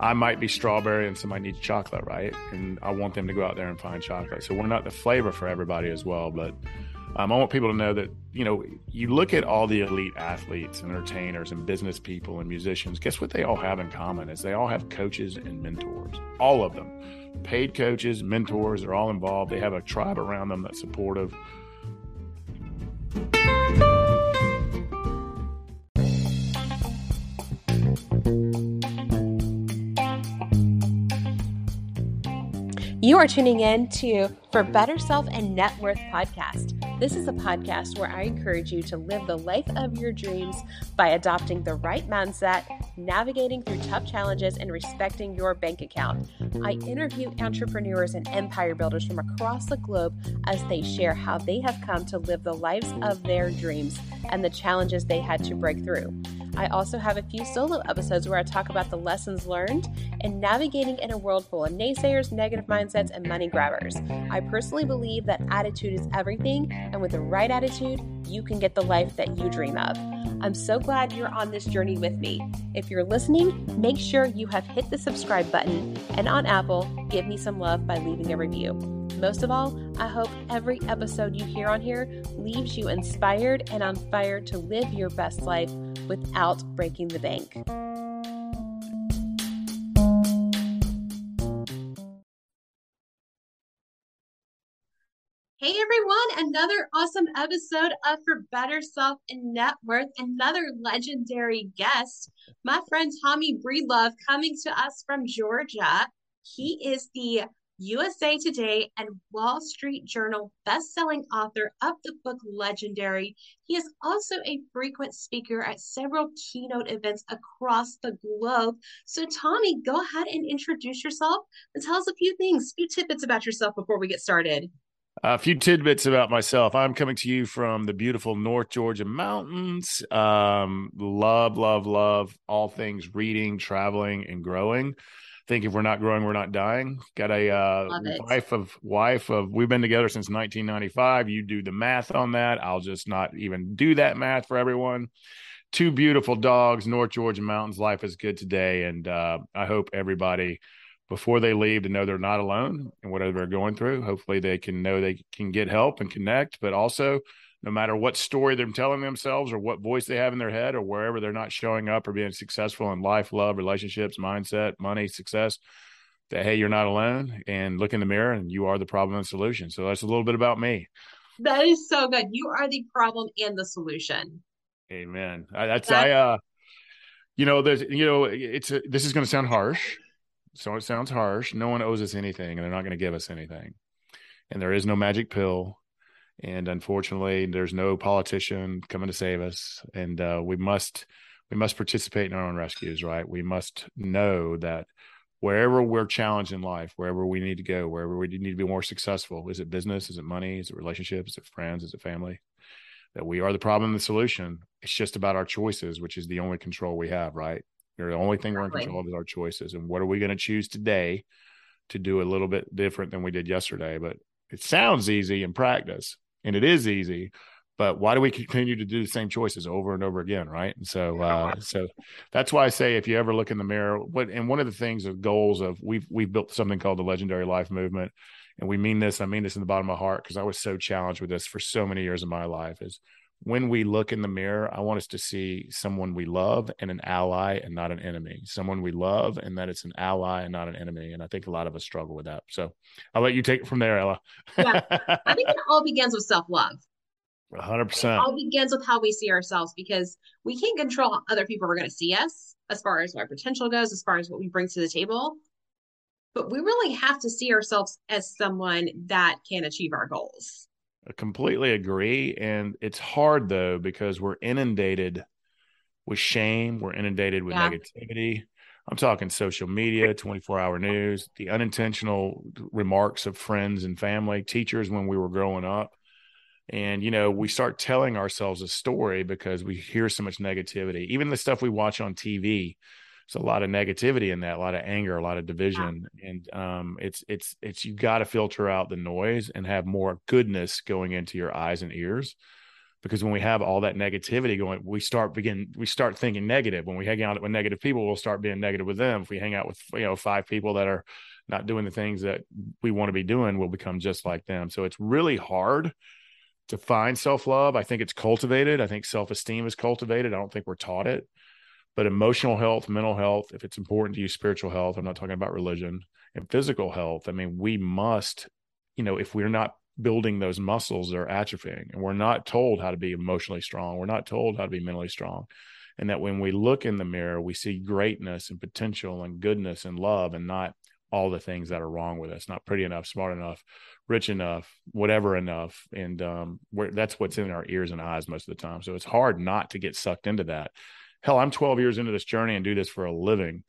I might be strawberry and somebody needs chocolate, right? And I want them to go out there and find chocolate. So we're not the flavor for everybody as well, but um, I want people to know that you know you look at all the elite athletes and entertainers and business people and musicians. Guess what they all have in common is they all have coaches and mentors. All of them, paid coaches, mentors. They're all involved. They have a tribe around them that's supportive. You are tuning in to For Better Self and Net Worth podcast. This is a podcast where I encourage you to live the life of your dreams by adopting the right mindset, navigating through tough challenges, and respecting your bank account. I interview entrepreneurs and empire builders from across the globe as they share how they have come to live the lives of their dreams and the challenges they had to break through. I also have a few solo episodes where I talk about the lessons learned and navigating in a world full of naysayers, negative mindsets, and money grabbers. I personally believe that attitude is everything, and with the right attitude, you can get the life that you dream of. I'm so glad you're on this journey with me. If you're listening, make sure you have hit the subscribe button, and on Apple, give me some love by leaving a review. Most of all, I hope every episode you hear on here leaves you inspired and on fire to live your best life without breaking the bank. Hey everyone, another awesome episode of For Better Self and Net Worth. Another legendary guest, my friend Tommy Breedlove, coming to us from Georgia. He is the USA Today and Wall Street Journal best-selling author of the book Legendary. He is also a frequent speaker at several keynote events across the globe. So Tommy, go ahead and introduce yourself and tell us a few things, a few tidbits about yourself before we get started. A few tidbits about myself. I'm coming to you from the beautiful North Georgia mountains. Um, love, love, love all things reading, traveling, and growing think if we're not growing, we're not dying. Got a uh, wife of wife of. We've been together since 1995. You do the math on that. I'll just not even do that math for everyone. Two beautiful dogs, North Georgia mountains. Life is good today, and uh, I hope everybody before they leave to know they're not alone and whatever they're going through. Hopefully, they can know they can get help and connect, but also no matter what story they're telling themselves or what voice they have in their head or wherever they're not showing up or being successful in life, love, relationships, mindset, money, success, that hey, you're not alone and look in the mirror and you are the problem and solution. So that's a little bit about me. That is so good. You are the problem and the solution. Amen. I, that's, that's I uh you know, there's you know, it's a, this is going to sound harsh. So it sounds harsh. No one owes us anything and they're not going to give us anything. And there is no magic pill and unfortunately there's no politician coming to save us. And uh, we must we must participate in our own rescues right? We must know that wherever we're challenged in life wherever we need to go wherever we need to be more successful is it business? Is it money? Is it relationships is it friends? Is it family? That we are the problem and the solution. It's just about our choices which is the only control we have right? The only thing we're in control of is our choices. And what are we going to choose today to do a little bit different than we did yesterday? But it sounds easy in practice and it is easy but why do we continue to do the same choices over and over again right? And so uh, so that's why i say if you ever look in the mirror what and one of the things of goals of we've we've built something called the legendary life movement and we mean this i mean this in the bottom of my heart because i was so challenged with this for so many years of my life is when we look in the mirror i want us to see someone we love and an ally and not an enemy someone we love and that it's an ally and not an enemy and i think a lot of us struggle with that so i'll let you take it from there ella yeah i think it all begins with self-love 100%. It all begins with how we see ourselves because we can't control how other people are going to see us as far as our potential goes, as far as what we bring to the table. But we really have to see ourselves as someone that can achieve our goals. I completely agree. And it's hard though, because we're inundated with shame, we're inundated with yeah. negativity. I'm talking social media, 24 hour news, the unintentional remarks of friends and family, teachers when we were growing up and you know we start telling ourselves a story because we hear so much negativity even the stuff we watch on tv there's a lot of negativity in that a lot of anger a lot of division yeah. and um, it's it's it's you got to filter out the noise and have more goodness going into your eyes and ears because when we have all that negativity going, we start begin we start thinking negative. When we hang out with negative people, we'll start being negative with them. If we hang out with you know five people that are not doing the things that we want to be doing, we'll become just like them. So it's really hard to find self love. I think it's cultivated. I think self esteem is cultivated. I don't think we're taught it. But emotional health, mental health, if it's important to you, spiritual health, I'm not talking about religion and physical health. I mean, we must, you know, if we're not building those muscles, they're atrophying. And we're not told how to be emotionally strong. We're not told how to be mentally strong. And that when we look in the mirror, we see greatness and potential and goodness and love and not all the things that are wrong with us not pretty enough smart enough rich enough whatever enough and um that's what's in our ears and eyes most of the time so it's hard not to get sucked into that hell i'm 12 years into this journey and do this for a living.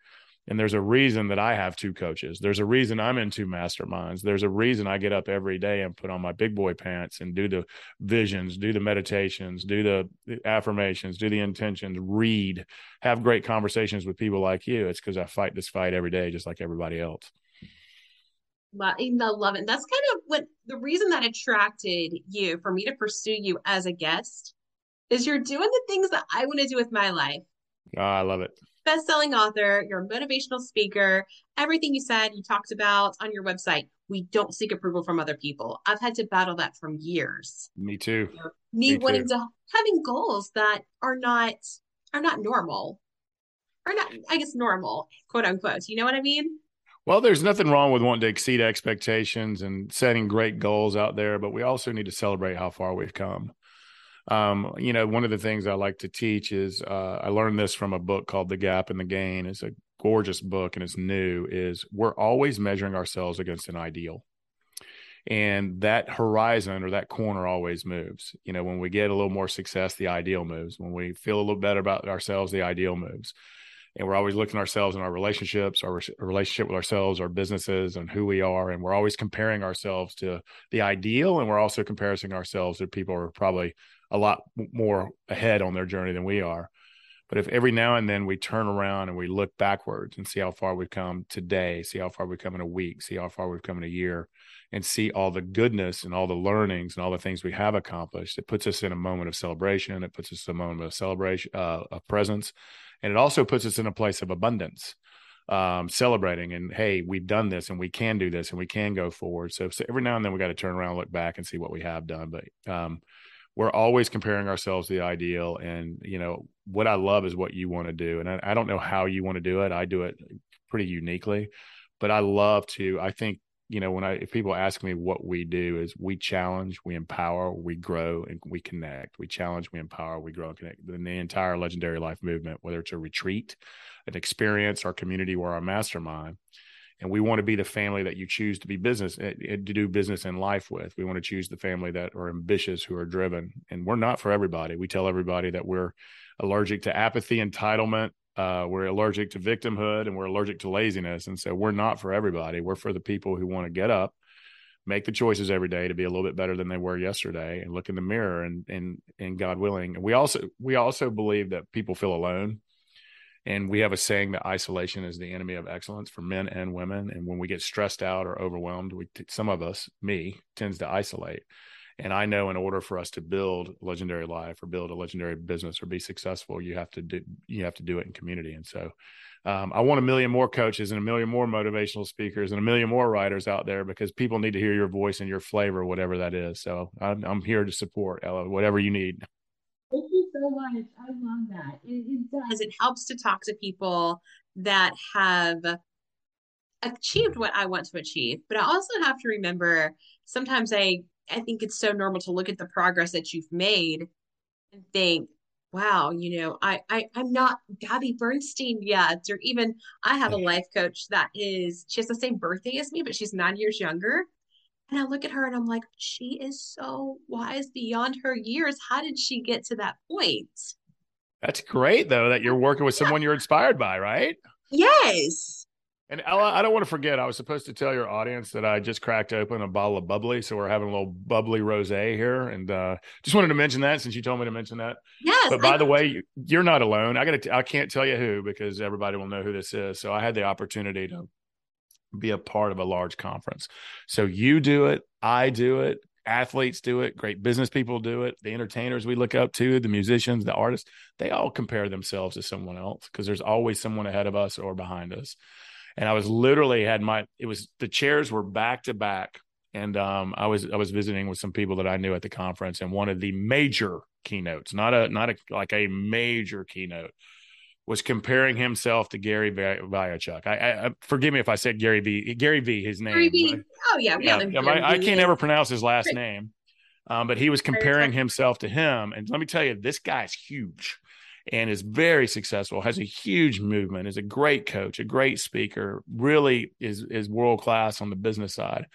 And there's a reason that i have two coaches. There's a reason i'm in two masterminds. There's a reason i get up every day and put on my big boy pants and do the visions do the meditations do the affirmations do the intentions read have great conversations with people like you. It's because i fight this fight every day just like everybody else. Love, I love it. That's kind of what the reason that attracted you for me to pursue you as a guest is you're doing the things that I want to do with my life. Oh, I love it best-selling author, you're a motivational speaker. Everything you said, you talked about on your website. We don't seek approval from other people. I've had to battle that from years. Me too. You know, me, me, wanting too. to having goals that are not are not normal. Or not, I guess normal, quote unquote. You know what I mean? Well, there's nothing wrong with wanting to exceed expectations and setting great goals out there, but we also need to celebrate how far we've come um, you know, one of the things I like to teach is uh, I learned this from a book called The Gap and the Gain. It's a gorgeous book and it's new. Is we're always measuring ourselves against an ideal, and that horizon or that corner always moves. You know, when we get a little more success, the ideal moves. When we feel a little better about ourselves, the ideal moves. And we're always looking at ourselves in our relationships, our relationship with ourselves, our businesses, and who we are. And we're always comparing ourselves to the ideal. And we're also comparing ourselves to people who are probably a lot more ahead on their journey than we are. But if every now and then we turn around and we look backwards and see how far we've come today, see how far we've come in a week, see how far we've come in a year, and see all the goodness and all the learnings and all the things we have accomplished, it puts us in a moment of celebration. It puts us in a moment of celebration, uh, of presence, and it also puts us in a place of abundance, um, celebrating. And hey, we've done this, and we can do this, and we can go forward. So, so every now and then we got to turn around, look back, and see what we have done. But um, we're always comparing ourselves to the ideal and you know what i love is what you want to do and I, I, don't know how you want to do it i do it pretty uniquely but i love to i think you know when i if people ask me what we do is we challenge we empower we grow and we connect we challenge we empower we grow and connect in the entire legendary life movement whether it's a retreat an experience our community or our mastermind and we want to be the family that you choose to be business eh, eh, to do business in life with. We want to choose the family that are ambitious who are driven and we're not for everybody. We tell everybody that we're allergic to apathy entitlement uh, we're allergic to victimhood and we're allergic to laziness and so we're not for everybody. We're for the people who want to get up make the choices every day to be a little bit better than they were yesterday and look in the mirror and and and god willing. And we also we also believe that people feel alone and we have a saying that isolation is the enemy of excellence for men and women. And when we get stressed out or overwhelmed, we some of us, me, tends to isolate. And I know in order for us to build legendary life or build a legendary business or be successful, you have to do you have to do it in community. And so um, I want a million more coaches and a million more motivational speakers and a million more writers out there because people need to hear your voice and your flavor, whatever that is. So I'm, I'm here to support Ella, whatever you need. Thank you so much. I love that. It, it does. It helps to talk to people that have achieved what I want to achieve. But I also have to remember sometimes I I think it's so normal to look at the progress that you've made and think, wow, you know, I, I I'm not Gabby Bernstein yet. Or even I have a life coach that is she has the same birthday as me, but she's nine years younger. And I look at her and I'm like, she is so wise beyond her years. How did she get to that point? That's great, though, that you're working with someone you're inspired by, right? Yes. And Ella, I don't want to forget, I was supposed to tell your audience that I just cracked open a bottle of bubbly. So we're having a little bubbly rose here. And uh, just wanted to mention that since you told me to mention that. Yes. But by I- the way, you're not alone. I got to, I can't tell you who because everybody will know who this is. So I had the opportunity to be a part of a large conference. So you do it, I do it, athletes do it, great business people do it, the entertainers we look up to, the musicians, the artists, they all compare themselves to someone else because there's always someone ahead of us or behind us. And I was literally had my it was the chairs were back to back. And um, I was I was visiting with some people that I knew at the conference, and one of the major keynotes, not a not a like a major keynote, was comparing himself to Gary Vaynerchuk. I, I, forgive me if I said Gary V. Gary V. His name. Gary V. Oh yeah, yeah. I, I, can't ever pronounce his last name, um, but he was comparing himself to him. And let me tell you, this guy's huge and is very successful. Has a huge movement. Is a great coach, a great speaker. Really is is world class on the business side.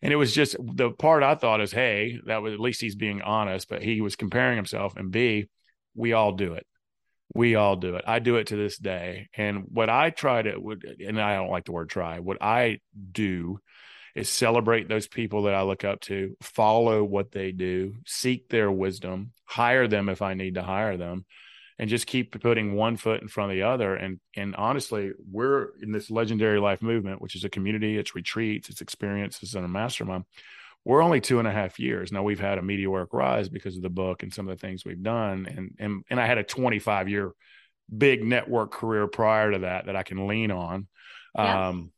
And it was just the part I thought is, hey, that was at least he's being honest. But he was comparing himself, and B, we all do it we all do it. I do it to this day. And what I try to would and I don't like the word try, what I do is celebrate those people that I look up to, follow what they do, seek their wisdom, hire them if I need to hire them, and just keep putting one foot in front of the other. And and honestly, we're in this legendary life movement, which is a community, it's retreats, it's experiences, and a mastermind we're only two and a half years now we've had a meteoric rise because of the book and some of the things we've done and and, and i had a 25 year big network career prior to that that i can lean on yeah. um,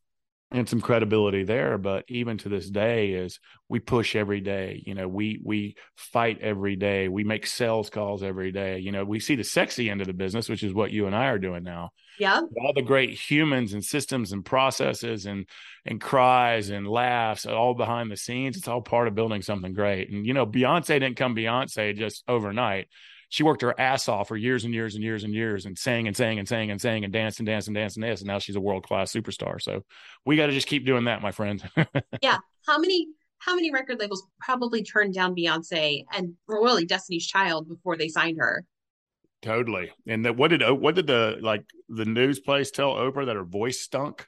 and some credibility there but even to this day is we push every day you know we we fight every day we make sales calls every day you know we see the sexy end of the business which is what you and i are doing now yeah all the great humans and systems and processes and and cries and laughs all behind the scenes it's all part of building something great and you know beyonce didn't come beyonce just overnight she worked her ass off for years and years and years and years and sang and sang and sang and sang and danced and danced and danced and danced. And now she's a world class superstar. So we got to just keep doing that, my friend. yeah. How many how many record labels probably turned down Beyonce and really Destiny's Child before they signed her? Totally. And that what did what did the like the news place tell Oprah that her voice stunk?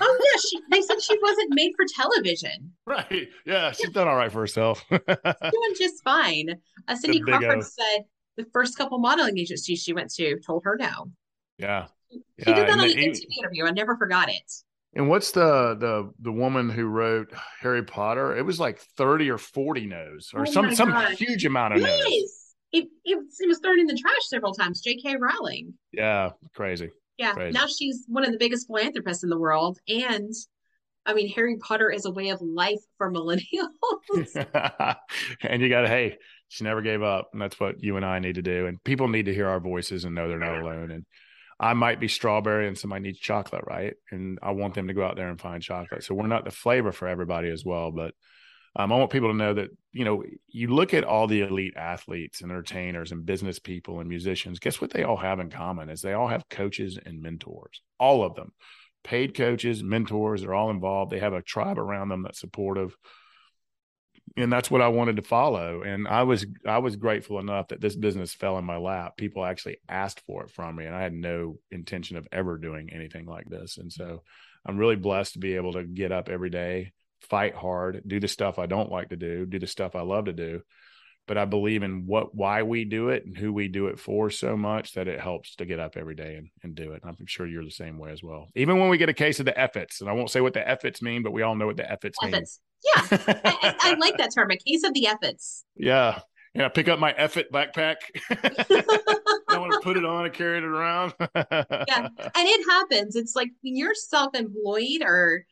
Oh yeah, she, they said she wasn't made for television. Right. Yeah, she's done all right for herself. doing just fine. Uh, Cindy Crawford said the first couple modeling agencies she went to told her no. Yeah. She yeah. did that on the MTV interview. I never forgot it. And what's the the the woman who wrote Harry Potter? It was like 30 or 40 no's or oh some some huge amount of yes. no's. It, it, it was thrown in the trash several times. J.K. Rowling. Yeah, crazy. Yeah, crazy. now she's one of the biggest philanthropists in the world, and I mean, Harry Potter is a way of life for millennials. and you got to, hey, she never gave up and that's what you and i need to do and people need to hear our voices and know they're not alone and i might be strawberry and somebody needs chocolate right and i want them to go out there and find chocolate so we're not the flavor for everybody as well but um, i want people to know that you know you look at all the elite athletes and entertainers and business people and musicians guess what they all have in common is they all have coaches and mentors all of them paid coaches mentors they're all involved they have a tribe around them that's supportive and that's what I wanted to follow. And I was I was grateful enough that this business fell in my lap. People actually asked for it from me, and I had no intention of ever doing anything like this. And so I'm really blessed to be able to get up every day, fight hard, do the stuff I don't like to do, do the stuff I love to do. But I believe in what why we do it and who we do it for so much that it helps to get up every day and, and do it. And I'm sure you're the same way as well. Even when we get a case of the efforts, and I won't say what the efforts mean, but we all know what the efforts mean. Yeah, I, I, like that term. A case of the efforts. Yeah, yeah. Pick up my effort backpack. I want to put it on and carry it around. yeah, and it happens. It's like when you're self-employed or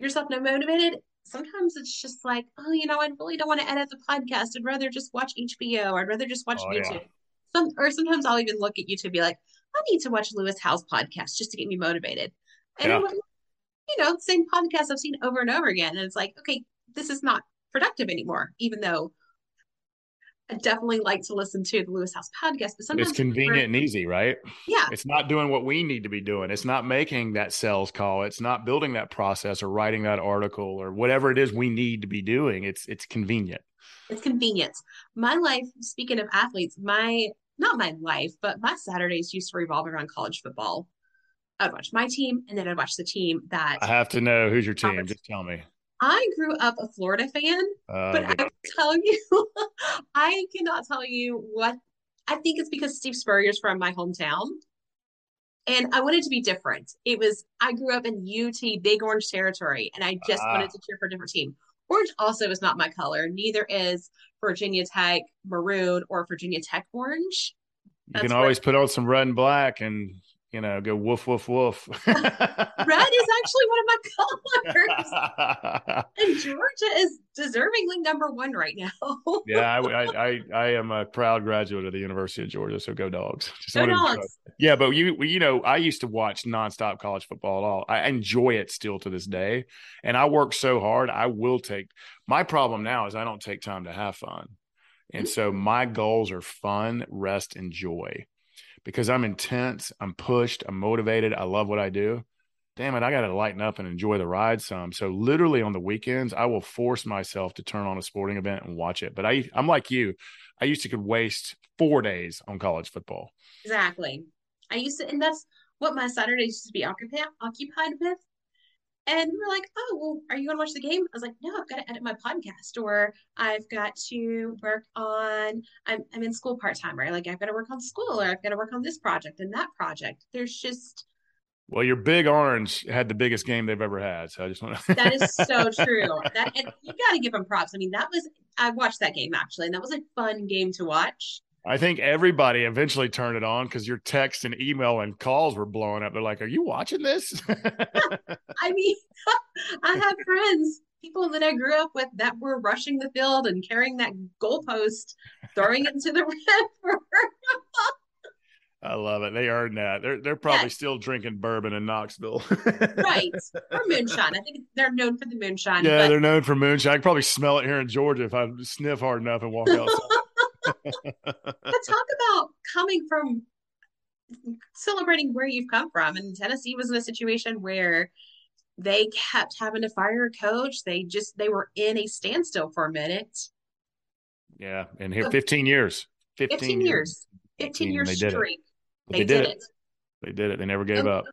you're self-motivated. Sometimes it's just like, oh, you know, I really don't want to edit the podcast. I'd rather just watch HBO. I'd rather just watch oh, YouTube. Yeah. Some or sometimes I'll even look at YouTube and be like, I need to watch Lewis Howes podcast just to get me motivated. And yeah you know, same podcast I've seen over and over again. And it's like, okay, this is not productive anymore, even though I definitely like to listen to the Lewis Howes podcast, but sometimes it's convenient and easy, right? Yeah. It's not doing what we need to be doing. It's not making that sales call. It's not building that process or writing that article or whatever it is we need to be doing. It's it's convenient. It's convenient. My life, speaking of athletes, my not my life, but my Saturdays used to revolve around college football. I'd watch my team and then I'd watch the team that I have to know who's your team. Just tell me. I grew up a Florida fan, uh, but I tell you, I cannot tell you what I think it's because Steve Spurrier's from my hometown. And I wanted to be different. It was I grew up in UT Big Orange territory and I just uh, wanted to cheer for a different team. Orange also is not my color. Neither is Virginia Tech maroon or Virginia Tech orange. You can always put on some red and black and you know, go woof woof woof. Red is actually one of my colors, and Georgia is deservingly number one right now. yeah, I, I, I am a proud graduate of the University of Georgia, so go dogs. Just go dogs. Yeah, but you you know, I used to watch nonstop college football at all. I enjoy it still to this day, and I work so hard. I will take my problem now is I don't take time to have fun. And so mm. my goals are fun, rest, and joy because I'm intense, I'm pushed, I'm motivated, I love what I do. Damn it, I got to lighten up and enjoy the ride some. So literally on the weekends, I will force myself to turn on a sporting event and watch it. But I I'm like you. I used to could waste 4 days on college football. Exactly. I used to and that's what my Saturdays used to be occupied occupied with. And we were like, oh, well, are you going to watch the game? I was like, no, I've got to edit my podcast or I've got to work on, I'm, I'm in school part time, right? Like, I've got to work on school or I've got to work on this project and that project. There's just. Well, your big orange had the biggest game they've ever had. So I just want to. that is so true. That and you got to give them props. I mean, that was, I watched that game actually, and that was a fun game to watch. I think everybody eventually turned it on because your text and email and calls were blowing up. They're like, "Are you watching this?" I mean, I have friends, people that I grew up with, that were rushing the field and carrying that goalpost, throwing it into the river. I love it. They earned that. They're they're probably yes. still drinking bourbon in Knoxville. right. Or moonshine. I think they're known for the moonshine. Yeah, but... they're known for moonshine. I could probably smell it here in Georgia if I sniff hard enough and walk outside but talk about coming from celebrating where you've come from. And Tennessee was in a situation where they kept having to fire a coach. They just they were in a standstill for a minute. Yeah, and here 15 years. 15, 15 years. 15 years streak. They, they, did, it. it. They did it. They never gave and, up.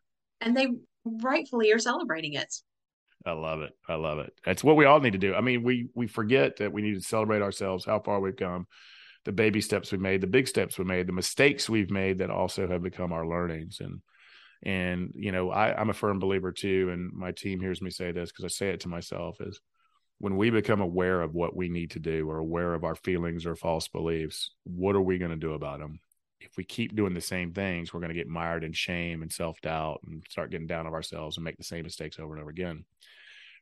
And they rightfully are celebrating it. I love it. I love it. That's what we all need to do. I mean, we we forget that we need to celebrate ourselves, how far we've come, the baby steps we made, the big steps we made, the mistakes we've made that also have become our learnings. And and you know, I, I'm a firm believer too, and my team hears me say this because I say it to myself is when we become aware of what we need to do or aware of our feelings or false beliefs, what are we going to do about them? If we keep doing the same things, we're going to get mired in shame and self doubt and start getting down of ourselves and make the same mistakes over and over again.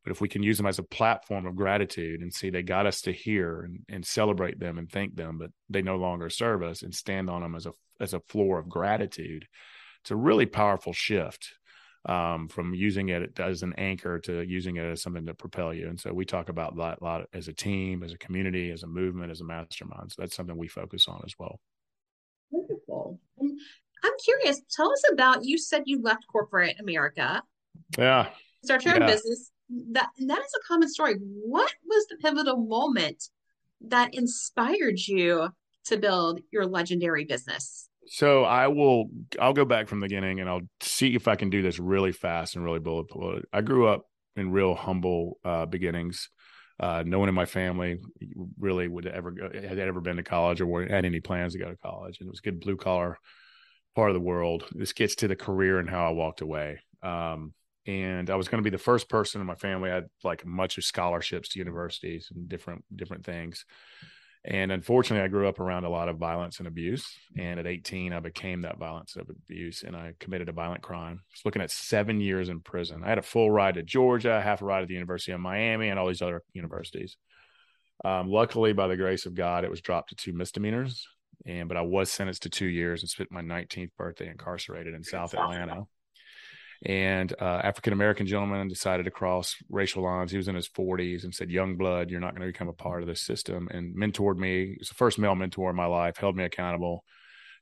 But if we can use them as a platform of gratitude and see they got us to here and, and celebrate them and thank them, but they no longer serve us and stand on them as a as a floor of gratitude, it's a really powerful shift um, from using it as an anchor to using it as something to propel you. And so we talk about that a lot as a team, as a community, as a movement, as a mastermind. So that's something we focus on as well. Wonderful. I'm curious, tell us about you said you left corporate America. Yeah. Start your yeah. own business that that is a common story. What was the pivotal moment that inspired you to build your legendary business? So I will I'll go back from the beginning and I'll see if I can do this really fast and really bullet point. I grew up in real humble uh, beginnings. Uh, no one in my family really would ever go, had ever been to college or had any plans to go to college. And it was a good blue collar part of the world. This gets to the career and how I walked away. Um, and I was going to be the first person in my family. I had like much of scholarships to universities and different different things. And unfortunately, I grew up around a lot of violence and abuse. And at 18, I became that violence and abuse, and I committed a violent crime. I was looking at seven years in prison. I had a full ride to Georgia, half a ride at the University of Miami, and all these other universities. Um, luckily, by the grace of God, it was dropped to two misdemeanors. And but I was sentenced to two years and spent my 19th birthday incarcerated in South Atlanta and uh, African American gentleman decided to cross racial lines. He was in his 40s and said, "Young blood, you're not going to become a part of this system." And mentored me. He was the first male mentor in my life. Held me accountable.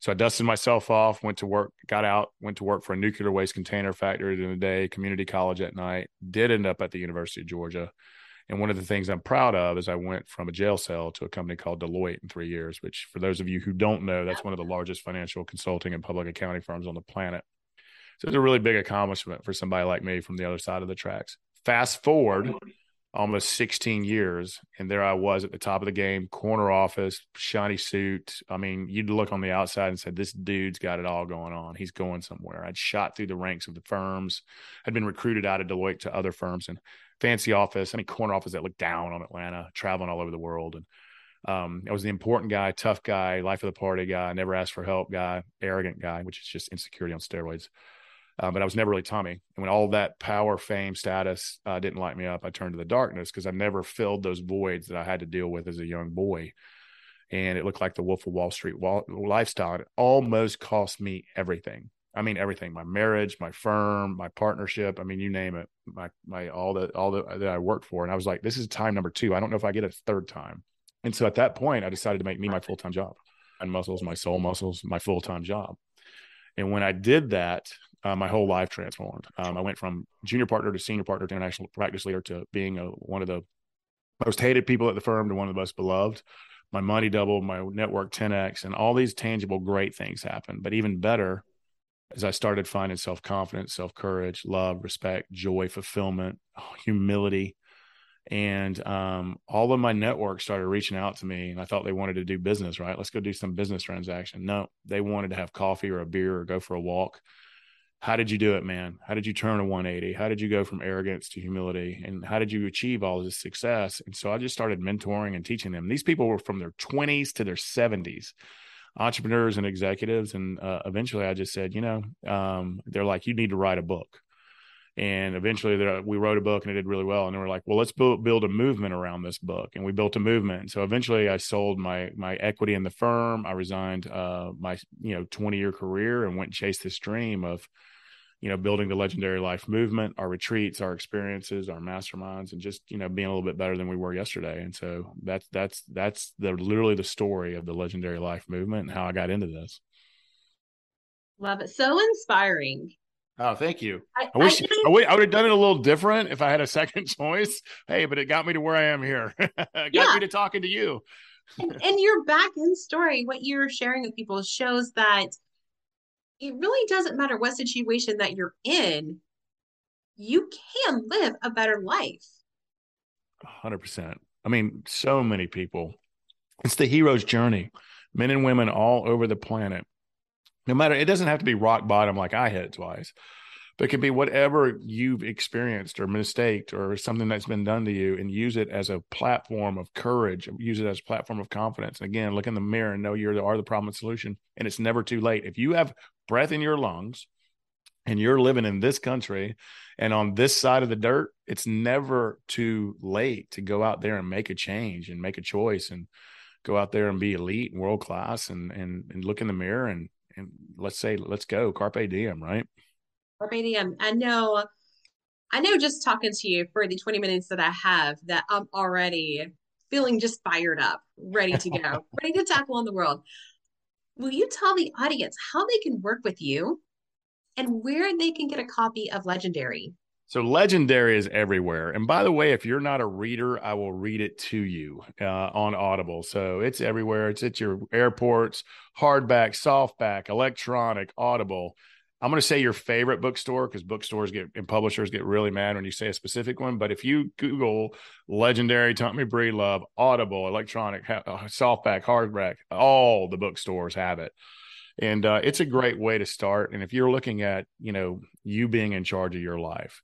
So I dusted myself off, went to work, got out, went to work for a nuclear waste container factory during the day, community college at night. Did end up at the University of Georgia. And one of the things I'm proud of is I went from a jail cell to a company called Deloitte in three years, which, for those of you who don't know, that's one of the largest financial consulting and public accounting firms on the planet. So it's a really big accomplishment for somebody like me from the other side of the tracks. Fast forward almost 16 years, and there I was at the top of the game, corner office, shiny suit. I mean, you'd look on the outside and said, This dude's got it all going on. He's going somewhere. I'd shot through the ranks of the firms, had been recruited out of Deloitte to other firms. And fancy office, I mean, corner office that looked down on Atlanta, traveling all over the world. And um, I was the important guy, tough guy, life of the party guy, never asked for help guy, arrogant guy, which is just insecurity on steroids. Uh, but I was never really Tommy. And when all that power, fame, status uh, didn't light me up, I turned to the darkness because I never filled those voids that I had to deal with as a young boy. And it looked like the Wolf of Wall Street wall- lifestyle. It almost cost me everything. I mean everything: my marriage, my firm, my partnership. I mean, you name it. My my all the all the that I worked for. And I was like, this is time number two. I don't know if I get a third time. And so at that point, I decided to make me my full time job, and muscles, my soul muscles, my full time job. And when I did that, uh, my whole life transformed. Um, I went from junior partner to senior partner to international practice leader to being a, one of the most hated people at the firm to one of the most beloved. My money doubled, my network 10x, and all these tangible great things happened. But even better, as I started finding self confidence, self courage, love, respect, joy, fulfillment, humility, and um, all of my network started reaching out to me and i thought they wanted to do business right let's go do some business transaction no they wanted to have coffee or a beer or go for a walk how did you do it man? How did you turn a 180 how did you go from arrogance to humility? And how did you achieve all this success? And so i just started mentoring and teaching them. These people were from their 20s to their 70s entrepreneurs and executives. And uh, eventually i just said you know um, they're like you need to write a book. And eventually we wrote a book and it did really well. And then we're like well let's build, build a movement around this book. And we built a movement. So eventually i sold my my equity in the firm. I resigned uh, my you know 20 year career and went and chased this dream of you know building the legendary life movement our retreats our experiences our masterminds and just you know being a little bit better than we were yesterday and so that's that's that's the literally the story of the legendary life movement and how i got into this love it so inspiring Oh, thank you. I, I wish I, I, would, I would have done it a little different if I had a second choice. Hey, but it got me to where I am here. got yeah. me to talking to you. and, and your back end story, what you're sharing with people shows that it really doesn't matter what situation that you're in, you can live a better life. 100%. I mean, so many people. It's the hero's journey. Men and women all over the planet no matter it doesn't have to be rock bottom like I hit twice, but it can be whatever you've experienced or mistaked or something that's been done to you and use it as a platform of courage, use it as a platform of confidence. And again, look in the mirror and know you are the problem and solution. And it's never too late. If you have breath in your lungs and you're living in this country and on this side of the dirt, it's never too late to go out there and make a change and make a choice and go out there and be elite and world class and and and look in the mirror and and let's say let's go carpe diem right? Carpe diem. I know i know just talking to you for the 20 minutes that i have that i'm already feeling just fired up ready to go ready to tackle on the world will you tell the audience how they can work with you and where they can get a copy of legendary so legendary is everywhere. And by the way, if you're not a reader, I will read it to you uh, on Audible. So it's everywhere. It's at your airports, hardback, softback, electronic, Audible. I'm going to say your favorite bookstore because bookstores get and publishers get really mad when you say a specific one. But if you Google legendary Tommy Breedlove, Audible, electronic, uh, softback, hardback, all the bookstores have it and uh, it's a great way to start and if you're looking at you know you being in charge of your life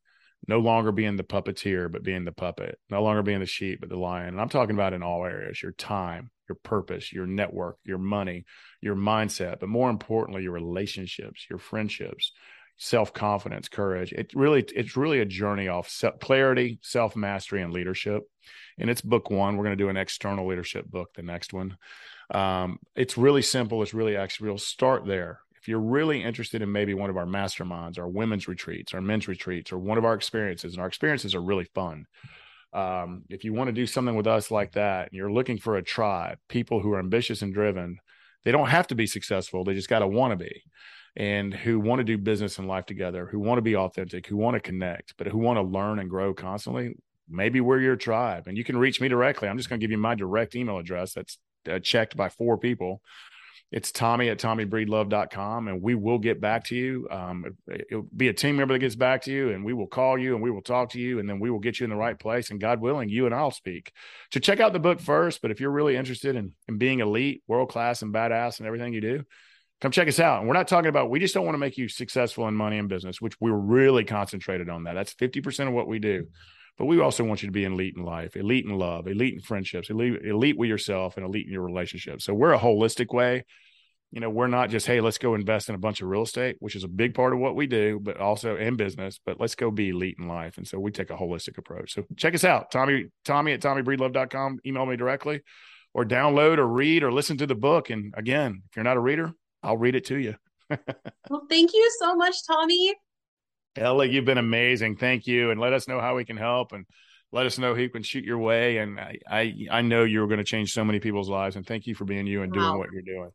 no longer being the puppeteer, but being the puppet, no longer being the sheep, but the lion. And I'm talking about in all areas your time, your purpose, your network, your money, your mindset, but more importantly, your relationships, your friendships, self confidence, courage. It really, it's really a journey off self- clarity, self mastery, and leadership. And it's book one. We're going to do an external leadership book, the next one. Um, it's really simple. It's really actually, we'll start there if you're really interested in maybe one of our masterminds, our women's retreats, our men's retreats, or one of our experiences, and our experiences are really fun. Um, if you want to do something with us like that, and you're looking for a tribe, people who are ambitious and driven, they don't have to be successful. They just got to want to be and who want to do business and life together, who want to be authentic, who want to connect, but who want to learn and grow constantly. Maybe we're your tribe and you can reach me directly. I'm just going to give you my direct email address that's uh, checked by four people it's Tommy at TommyBreedlove.com, and we will get back to you. Um, it, will be a team member that gets back to you, and we will call you and we will talk to you, and then we will get you in the right place. And God willing, you and I'll speak. So check out the book first. But if you're really interested in, in being elite, world class, and badass and everything you do, come check us out. And we're not talking about, we just don't want to make you successful in money and business, which we're really concentrated on that. That's 50% of what we do. But we also want you to be elite in life, elite in love, elite in friendships, elite, elite with yourself, and elite in your relationships. So we're a holistic way. You know, we're not just, hey, let's go invest in a bunch of real estate, which is a big part of what we do, but also in business, but let's go be elite in life. And so we take a holistic approach. So check us out. Tommy, Tommy at TommyBreedLove.com. Email me directly or download or read or listen to the book. And again, if you're not a reader, I'll read it to you. well, thank you so much, Tommy. Ella, you've been amazing. Thank you. And let us know how we can help and let us know who can shoot your way. And I, I, I know you're going to change so many people's lives. And thank you for being you and doing what you're doing.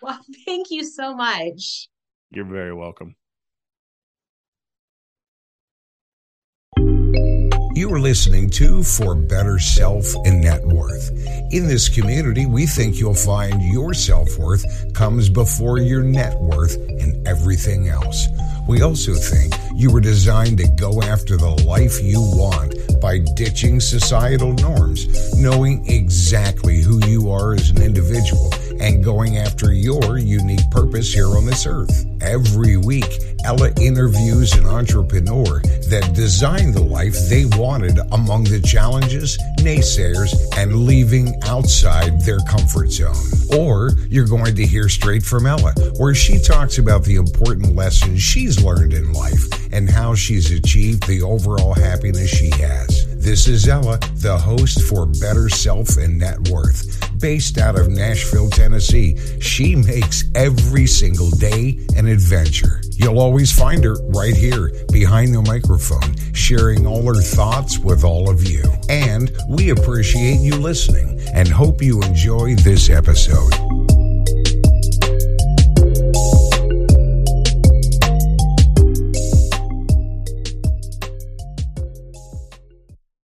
Well, thank you so much. You're very welcome. You are listening to For Better Self and Net Worth. In this community, we think you'll find your self worth comes before your net worth and everything else. We also think you were designed to go after the life you want by ditching societal norms, knowing exactly who you are as an individual, and going after your unique purpose here on this earth. Every week, Ella interviews an entrepreneur that designed the life they wanted among the challenges, naysayers, and leaving outside their comfort zone. Or you're going to hear straight from Ella, where she talks about the important lessons she's learned in life and how she's achieved the overall happiness she has. This is Ella, the host for Better Self and Net Worth. Based out of Nashville, Tennessee, she makes every single day an adventure. You'll always find her right here behind the microphone, sharing all her thoughts with all of you. And we appreciate you listening and hope you enjoy this episode.